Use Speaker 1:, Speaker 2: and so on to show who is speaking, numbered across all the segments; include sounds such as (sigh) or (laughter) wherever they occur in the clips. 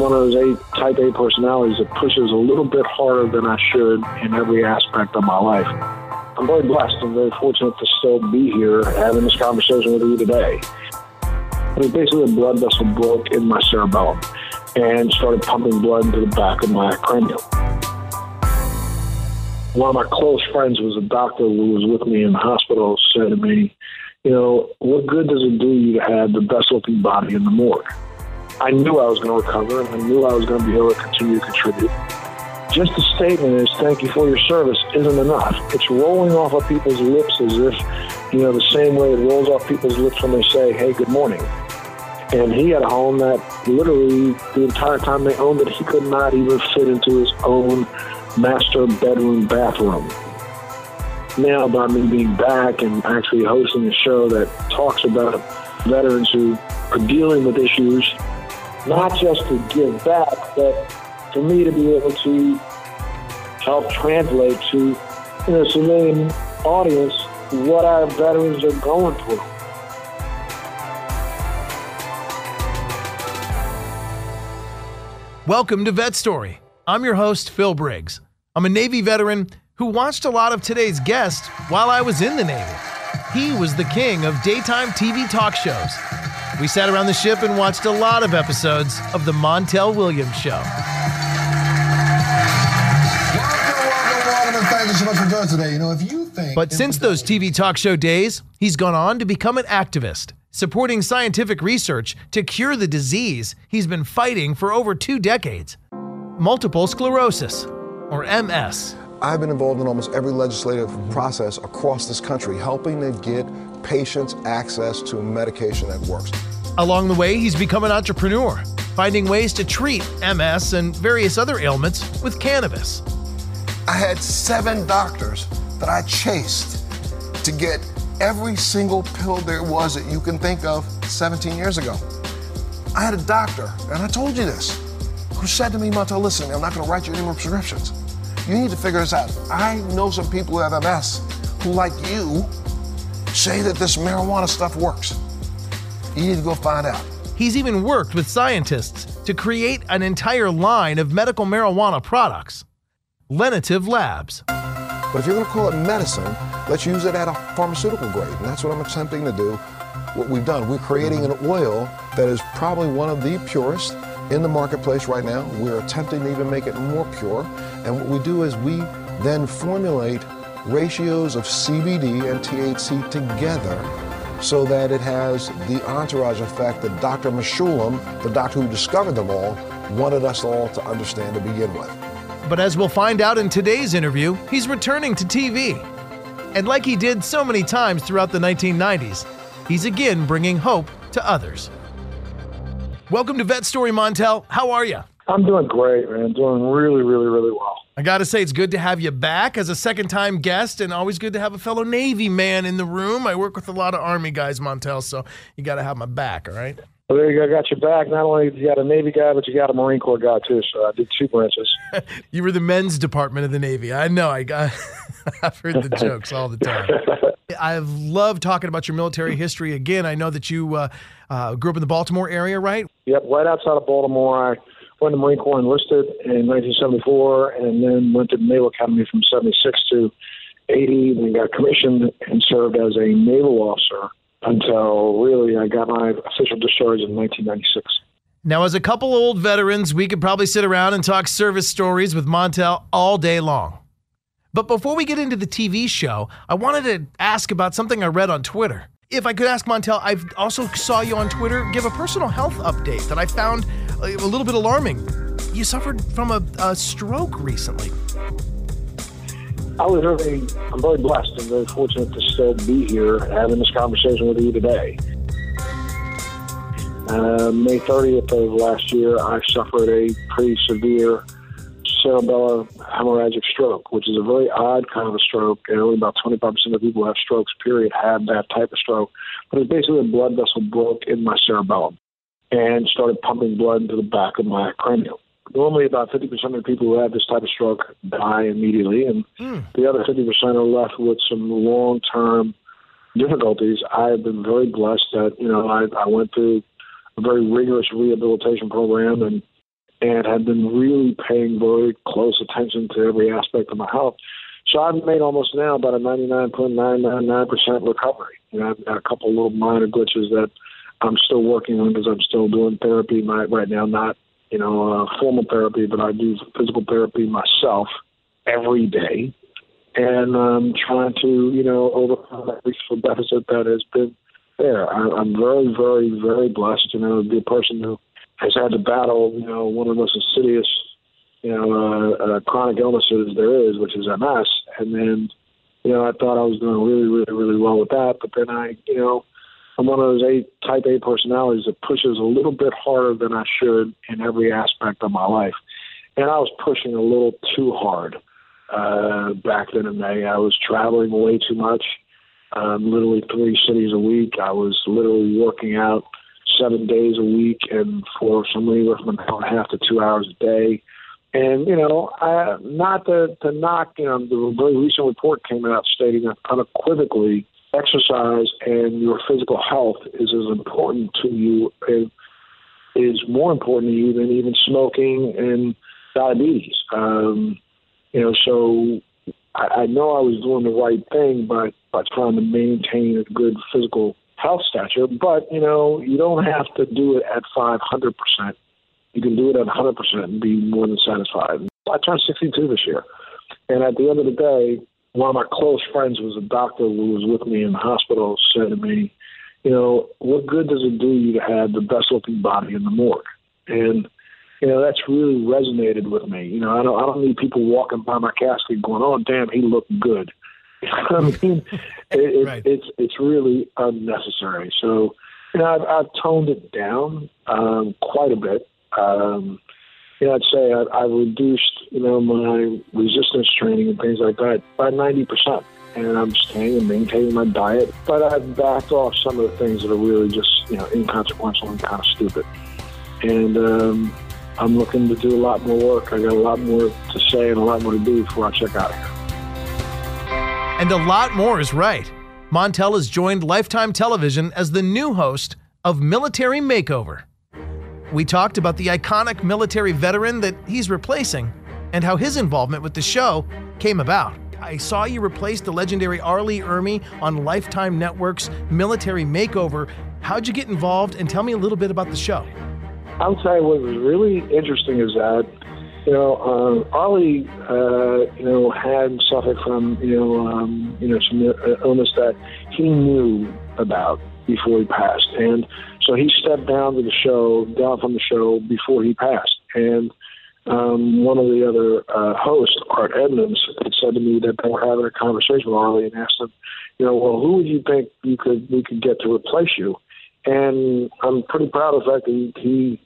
Speaker 1: One of those A type A personalities that pushes a little bit harder than I should in every aspect of my life. I'm very blessed and very fortunate to still be here having this conversation with you today. Mean, basically, a blood vessel broke in my cerebellum and started pumping blood into the back of my cranium. One of my close friends was a doctor who was with me in the hospital, said to me, you know, what good does it do you to have the best looking body in the morgue? I knew I was going to recover and I knew I was going to be able to continue to contribute. Just the statement is thank you for your service isn't enough. It's rolling off of people's lips as if, you know, the same way it rolls off people's lips when they say, hey, good morning. And he had a home that literally the entire time they owned it, he could not even fit into his own master bedroom bathroom. Now, by me being back and actually hosting a show that talks about veterans who are dealing with issues, not just to give back, but for me to be able to help translate to you know, civilian audience what our veterans are going through.
Speaker 2: Welcome to Vet Story. I'm your host, Phil Briggs. I'm a Navy veteran who watched a lot of today's guest while I was in the Navy. He was the king of daytime TV talk shows. We sat around the ship and watched a lot of episodes of The Montel Williams Show.
Speaker 3: Thank you so much for today. You know, if you think.
Speaker 2: But since those TV talk show days, he's gone on to become an activist, supporting scientific research to cure the disease he's been fighting for over two decades multiple sclerosis, or MS.
Speaker 3: I've been involved in almost every legislative process across this country, helping to get patients access to medication that works.
Speaker 2: Along the way, he's become an entrepreneur, finding ways to treat MS and various other ailments with cannabis.
Speaker 3: I had seven doctors that I chased to get every single pill there was that you can think of 17 years ago. I had a doctor, and I told you this, who said to me, Montel, listen, I'm not going to write you any more prescriptions. You need to figure this out. I know some people who have MS who, like you, say that this marijuana stuff works. You need to go find out.
Speaker 2: He's even worked with scientists to create an entire line of medical marijuana products. Lenitiv Labs.
Speaker 3: But if you're going to call it medicine, let's use it at a pharmaceutical grade. And that's what I'm attempting to do. What we've done, we're creating an oil that is probably one of the purest in the marketplace right now. We're attempting to even make it more pure. And what we do is we then formulate ratios of CBD and THC together so that it has the entourage effect that Dr. Mechoulam, the doctor who discovered them all, wanted us all to understand to begin with.
Speaker 2: But as we'll find out in today's interview, he's returning to TV. And like he did so many times throughout the 1990s, he's again bringing hope to others. Welcome to Vet Story Montel. How are you?
Speaker 1: I'm doing great, man. Doing really, really, really well.
Speaker 2: I got to say, it's good to have you back as a second time guest, and always good to have a fellow Navy man in the room. I work with a lot of Army guys, Montel, so you got to have my back, all right?
Speaker 1: Well, there you go. I got your back. Not only did you got a Navy guy, but you got a Marine Corps guy too. So I did two branches. (laughs)
Speaker 2: you were the men's department of the Navy. I know. I got. (laughs) I've heard the jokes all the time. (laughs) I've loved talking about your military history. Again, I know that you uh, uh, grew up in the Baltimore area, right?
Speaker 1: Yep, right outside of Baltimore. I went to Marine Corps enlisted in 1974, and then went to the Naval Academy from 76 to 80, then got commissioned and served as a naval officer until really I got my official discharge in 1996.
Speaker 2: Now, as a couple old veterans, we could probably sit around and talk service stories with Montel all day long. But before we get into the TV show, I wanted to ask about something I read on Twitter. If I could ask Montel, I also saw you on Twitter give a personal health update that I found uh, a little bit alarming. you suffered from a, a stroke recently.
Speaker 1: I was very, I'm very blessed and very fortunate to still be here having this conversation with you today. Uh, May 30th of last year, I suffered a pretty severe cerebellar hemorrhagic stroke, which is a very odd kind of a stroke. And only about 25% of people who have strokes, period, have that type of stroke. But it's basically a blood vessel broke in my cerebellum and started pumping blood into the back of my cranium. Normally, about 50% of people who have this type of stroke die immediately, and
Speaker 2: Mm.
Speaker 1: the other 50% are left with some long term difficulties. I have been very blessed that, you know, I, I went through a very rigorous rehabilitation program and and have been really paying very close attention to every aspect of my health. So I've made almost now about a 99.999% recovery. You know, I've got a couple little minor glitches that I'm still working on because I'm still doing therapy my, right now, not, you know, uh, formal therapy, but I do physical therapy myself every day. And I'm trying to, you know, overcome that reasonable deficit that has been there. I, I'm very, very, very blessed, you know, to be a person who has had to battle, you know, one of the most insidious, you know, uh, uh, chronic illnesses there is, which is MS. And then, you know, I thought I was doing really, really, really well with that. But then I, you know, I'm one of those A type A personalities that pushes a little bit harder than I should in every aspect of my life. And I was pushing a little too hard uh, back then in May. I was traveling way too much, um, literally three cities a week. I was literally working out seven days a week and for anywhere from an hour and a half to two hours a day. And, you know, I, not to, to knock, you know, the very recent report came out stating that unequivocally exercise and your physical health is as important to you, and is more important to you than even smoking and diabetes. Um, you know, so I, I know I was doing the right thing by, by trying to maintain a good physical health stature, but you know, you don't have to do it at 500%. You can do it at 100% and be more than satisfied. I turned 62 this year. And at the end of the day, one of my close friends was a doctor who was with me in the hospital said to me, you know, what good does it do you to have the best looking body in the morgue? And you know, that's really resonated with me. You know, I don't I don't need people walking by my casket going, "Oh, damn, he looked good." (laughs) I mean, (laughs) it, it,
Speaker 2: Right.
Speaker 1: it's it's really unnecessary. So, you know, I've, I've toned it down um, quite a bit. Um, you know, I'd say I've, I've reduced, you know, my resistance training and things like that by ninety percent, and I'm staying and maintaining my diet. But I've backed off some of the things that are really just, you know, inconsequential and kind of stupid. And um, I'm looking to do a lot more work. I got a lot more to say and a lot more to do before I check out here.
Speaker 2: And a lot more is right. Montel has joined Lifetime Television as the new host of Military Makeover. We talked about the iconic military veteran that he's replacing and how his involvement with the show came about. I saw you replace the legendary R. Lee Ermey on Lifetime Network's Military Makeover. How'd you get involved? And tell me a little bit about the show.
Speaker 1: I'll tell you what was really interesting is that, you know, um, R. Lee, uh, you know, had suffered from, you know, um, you know, some uh, illness that he knew about before he passed, and so he stepped down to the show, down from the show before he passed, and um, one of the other uh, hosts, Art Edmonds, had said to me that they were having a conversation with R. Lee and asked him, you know, well, who would you think you could we could get to replace you? And I'm pretty proud of the fact that he, he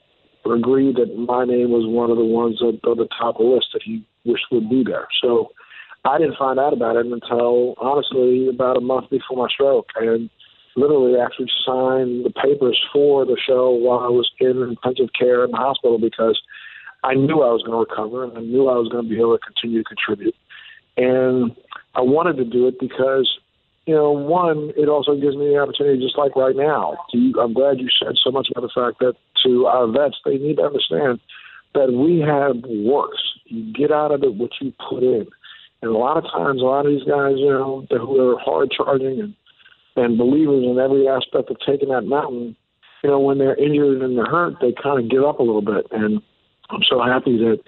Speaker 1: agreed that my name was one of the ones at the top of the list that he wished would be there. So I didn't find out about it until honestly about a month before my stroke, and literally actually signed the papers for the show while I was in intensive care in the hospital because I knew I was going to recover and I knew I was going to be able to continue to contribute. And I wanted to do it because, you know, one, it also gives me the opportunity, just like right now. To, I'm glad you said so much about the fact that to our vets, they need to understand that we have works. You get out of it what you put in. And a lot of times, a lot of these guys, you know, who are hard charging and, and believers in every aspect of taking that mountain, you know, when they're injured and they're hurt, they kind of give up a little bit. And I'm so happy that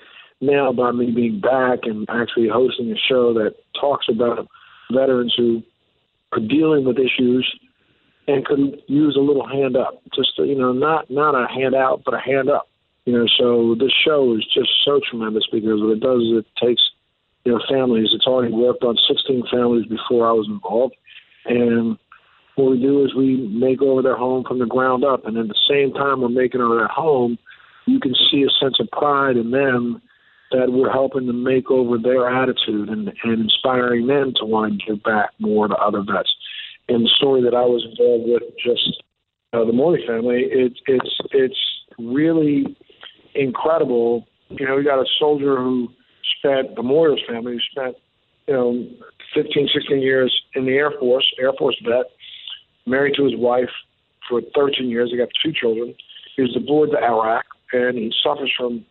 Speaker 1: now by me being back and actually hosting a show that talks about veterans who are dealing with issues and could use a little hand up, just you know, not not a hand out, but a hand up. You know, so this show is just so tremendous because what it does is it takes you know families. It's already worked on 16 families before I was involved, and what we do is we make over their home from the ground up, and at the same time we're making over their home, you can see a sense of pride in them that we're helping to make over their attitude and, and inspiring them to want to give back more to other vets. And the story that I was involved with, just uh, the Morley family, it, it's it's really incredible. You know, we got a soldier who spent the Moyers family who spent you know 15, 16 years in the Air Force, Air Force vet, married to his wife for 13 years. They got two children. He was deployed to Iraq, and he suffers from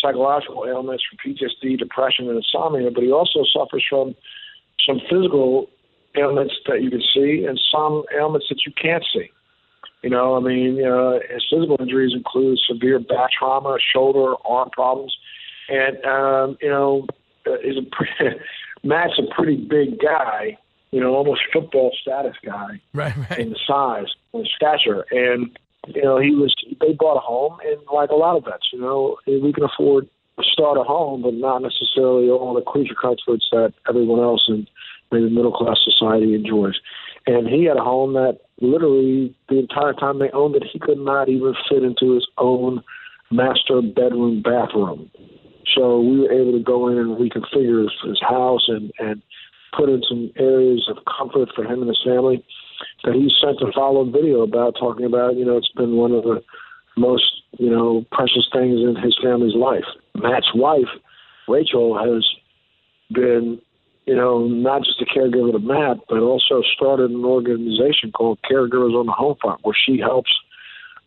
Speaker 1: psychological ailments, from PTSD, depression, and insomnia. But he also suffers from some physical ailments that you can see, and some ailments that you can't see. You know, I mean, uh, his physical injuries include severe back trauma, shoulder, arm problems, and um, you know, is a pretty, (laughs) Matt's a pretty big guy, you know, almost football status guy
Speaker 2: Right, right.
Speaker 1: in size and stature. And, you know, he was, they bought a home, and like a lot of vets, you know, we can afford to start a home, but not necessarily all the creature comforts that everyone else in maybe middle class society enjoys. And he had a home that literally the entire time they owned it, he could not even fit into his own master bedroom bathroom. So we were able to go in and reconfigure his, his house and, and put in some areas of comfort for him and his family that he sent a follow-up video about talking about, you know, it's been one of the most, you know, precious things in his family's life. Matt's wife, Rachel, has been, you know, not just a caregiver to Matt, but also started an organization called Caregivers on the Home Front, where she helps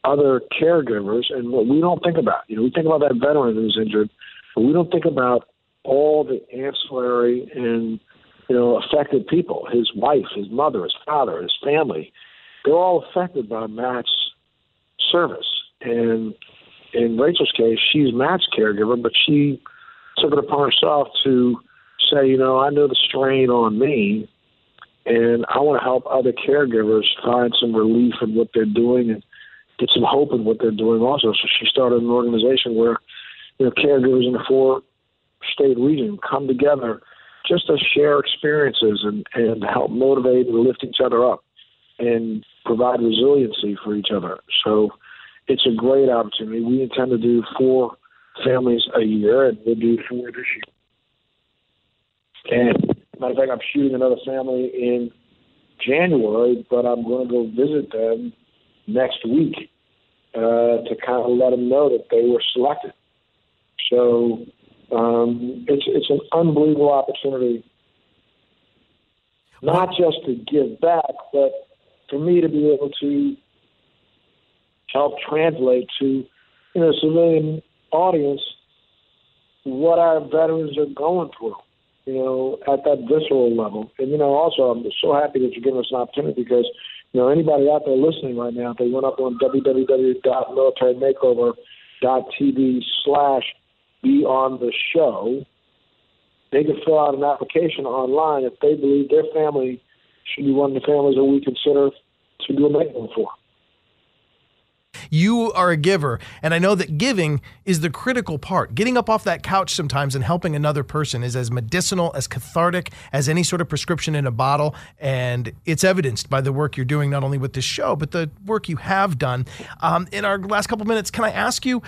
Speaker 1: other caregivers. And what we don't think about, you know, we think about that veteran who's injured, but we don't think about all the ancillary and you know affected people. His wife, his mother, his father, his family. They're all affected by Matt's service. And in Rachel's case, she's Matt's caregiver, but she took it upon herself to say, you know, I know the strain on me, and I want to help other caregivers find some relief in what they're doing and get some hope in what they're doing also. So she started an organization where, you know, caregivers in the four state region come together just to share experiences and, and help motivate and lift each other up and provide resiliency for each other. So it's a great opportunity. We intend to do four families a year, and we'll do four this year. And matter of fact, I'm shooting another family in January, but I'm going to go visit them next week uh, to kind of let them know that they were selected. So um, it's it's an unbelievable opportunity, not just to give back, but for me to be able to help translate to you know civilian audience what our veterans are going through. You know, at that visceral level, and you know, also I'm so happy that you're giving us an opportunity because you know anybody out there listening right now, if they went up on www.militarymakeover.tv slash be on the show, they can fill out an application online if they believe their family should be one of the families that we consider to do a makeover for.
Speaker 2: You are a giver, and I know that giving is the critical part. Getting up off that couch sometimes and helping another person is as medicinal, as cathartic as any sort of prescription in a bottle, and it's evidenced by the work you're doing, not only with this show, but the work you have done. Um, in our last couple minutes, can I ask you,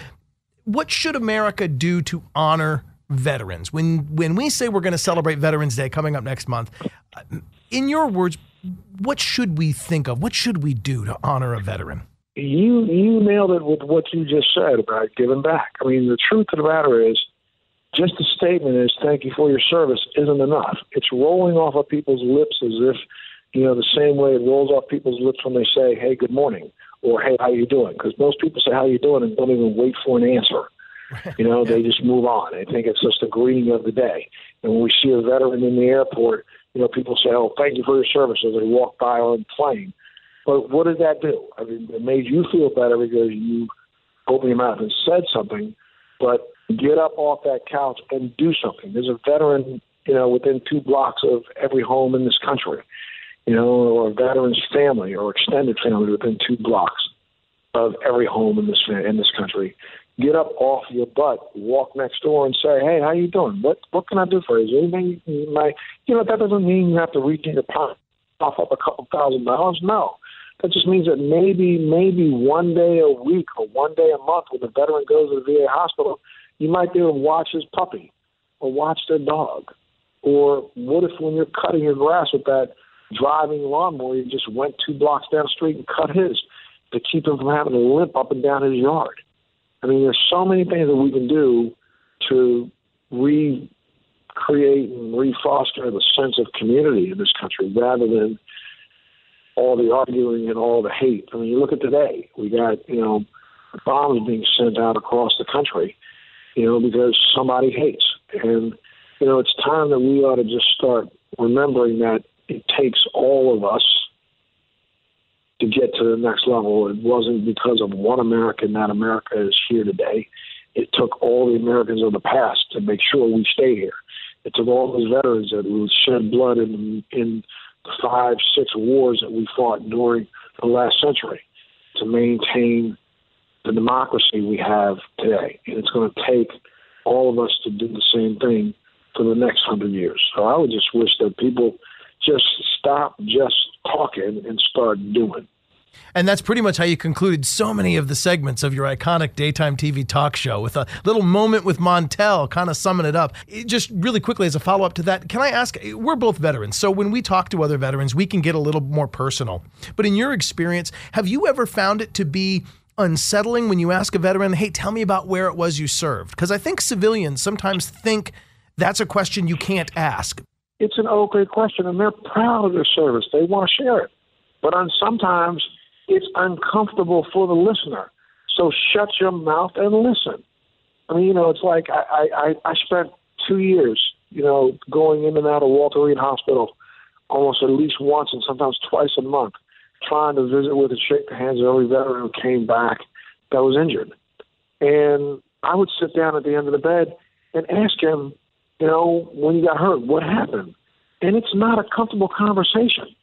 Speaker 2: what should America do to honor veterans? When when we say we're going to celebrate Veterans Day coming up next month, uh, in your words, what should we think of? What should we do to honor a veteran?
Speaker 1: You you nailed it with what you just said about giving back. I mean, the truth of the matter is, just a statement is "Thank you for your service" isn't enough. It's rolling off of people's lips as if you know the same way it rolls off people's lips when they say "Hey, good morning." Or hey, how you doing? Because most people say how you doing and don't even wait for an answer. You know, they just move on. They think it's just a greeting of the day. And when we see a veteran in the airport, you know, people say, "Oh, thank you for your service," as they walk by on the plane. But what did that do? I mean, it made you feel better because you opened your mouth and said something. But get up off that couch and do something. There's a veteran, you know, within two blocks of every home in this country you know, or a veteran's family or extended family within two blocks of every home in this in this country. get up off your butt, walk next door, and say, "Hey, how you doing? What what can I do for you? Anything you might?" You know, that doesn't mean you have to reach in your pocket, cough up a couple thousand dollars. No, that just means that maybe maybe one day a week or one day a month, when the veteran goes to the VA hospital, you might be able to watch his puppy or watch their dog. Or what if when you're cutting your grass with that driving lawnmower, you just went two blocks down the street and cut his to keep him from having to limp up and down his yard? I mean, there's so many things that we can do to recreate and refoster the sense of community in this country rather than all the arguing and all the hate. I mean, you look at today, we got, you know, bombs being sent out across the country, you know, because somebody hates. And, you know, it's time that we ought to just start remembering that it takes all of us to get to the next level. It wasn't because of one American that America is here today. It took all the Americans of the past to make sure we stay here. It took all those veterans that shed blood in in the five, six wars that we fought during the last century to maintain the democracy we have today. And it's going to take all of us to do the same thing for the next hundred years. So I would just wish that people just stop just talking and start doing.
Speaker 2: And that's pretty much how you concluded so many of the segments of your iconic daytime TV talk show with a little moment with Montel, kind of summing it up. Just really quickly, as a follow up to that, can I ask? We're both veterans, so when we talk to other veterans, we can get a little more personal. But in your experience, have you ever found it to be unsettling when you ask a veteran, hey, tell me about where it was you served? Because I think civilians sometimes think that's a question you can't ask.
Speaker 1: It's an okay question, and they're proud of their service. They want to share it. But on sometimes it's uncomfortable for the listener. So shut your mouth and listen. I mean, you know, it's like I, I, I spent two years, you know, going in and out of Walter Reed Hospital almost at least once and sometimes twice a month, trying to visit with and shake the hands of every veteran who came back that was injured. And I would sit down at the end of the bed and ask him, you know, when you got hurt, what happened? And it's not a comfortable conversation.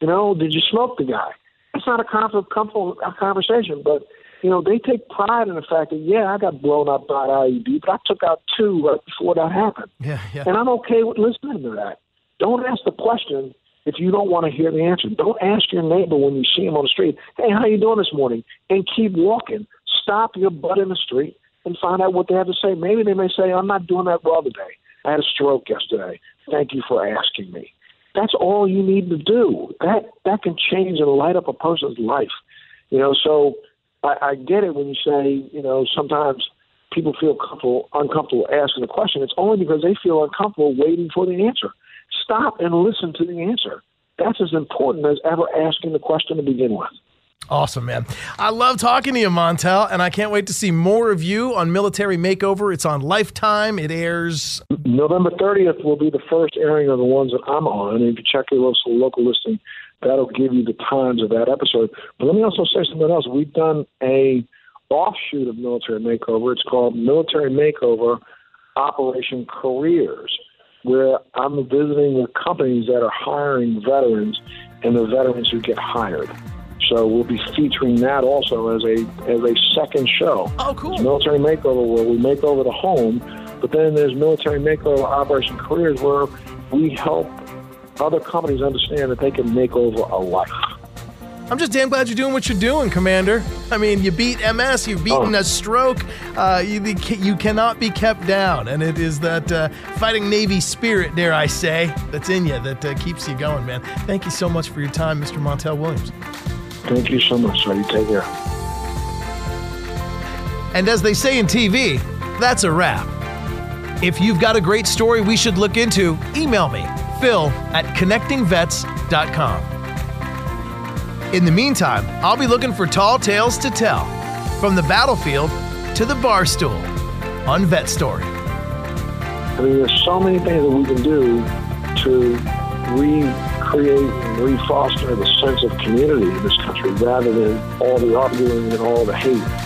Speaker 1: You know, did you smoke the guy? It's not a comfortable conversation, but you know they take pride in the fact that yeah, I got blown up by IED, but I took out two right before that happened,
Speaker 2: yeah, yeah.
Speaker 1: and I'm okay with listening to that. Don't ask the question if you don't want to hear the answer. Don't ask your neighbor when you see him on the street, "Hey, how you doing this morning?" and keep walking. Stop your butt in the street and find out what they have to say. Maybe they may say, "I'm not doing that well today. I had a stroke yesterday. Thank you for asking me." That's all you need to do. That that can change and light up a person's life. You know, so I, I get it when you say, you know, sometimes people feel comfortable uncomfortable asking a question. It's only because they feel uncomfortable waiting for the answer. Stop and listen to the answer. That's as important as ever asking the question to begin with.
Speaker 2: Awesome, man. I love talking to you, Montel, and I can't wait to see more of you on Military Makeover. It's on Lifetime. It airs
Speaker 1: November 30th will be the first airing of the ones that I'm on. And if you check your local, local listing, that'll give you the times of that episode. But let me also say something else. We've done a offshoot of Military Makeover. It's called Military Makeover Operation Careers, where I'm visiting the companies that are hiring veterans and the veterans who get hired. So we'll be featuring that also as a as a second show.
Speaker 2: Oh, cool!
Speaker 1: It's military makeover, where we make over the home, but then there's military makeover Operation Careers, where we help other companies understand that they can make over a life.
Speaker 2: I'm just damn glad you're doing what you're doing, Commander. I mean, you beat MS, you've beaten
Speaker 1: Oh.
Speaker 2: a stroke. Uh, you, you cannot be kept down, and it is that uh, fighting Navy spirit, dare I say, that's in you that uh, keeps you going, man. Thank you so much for your time, Mr. Montel Williams.
Speaker 1: Thank you so much. You take care.
Speaker 2: And as they say in TV, that's a wrap. If you've got a great story we should look into, email me, phil at connectingvets.com. In the meantime, I'll be looking for tall tales to tell from the battlefield to the bar stool on Vet Story.
Speaker 1: I mean, there's so many things that we can do to recreate and refoster the sense of community in this country rather than all the arguing and all the hate.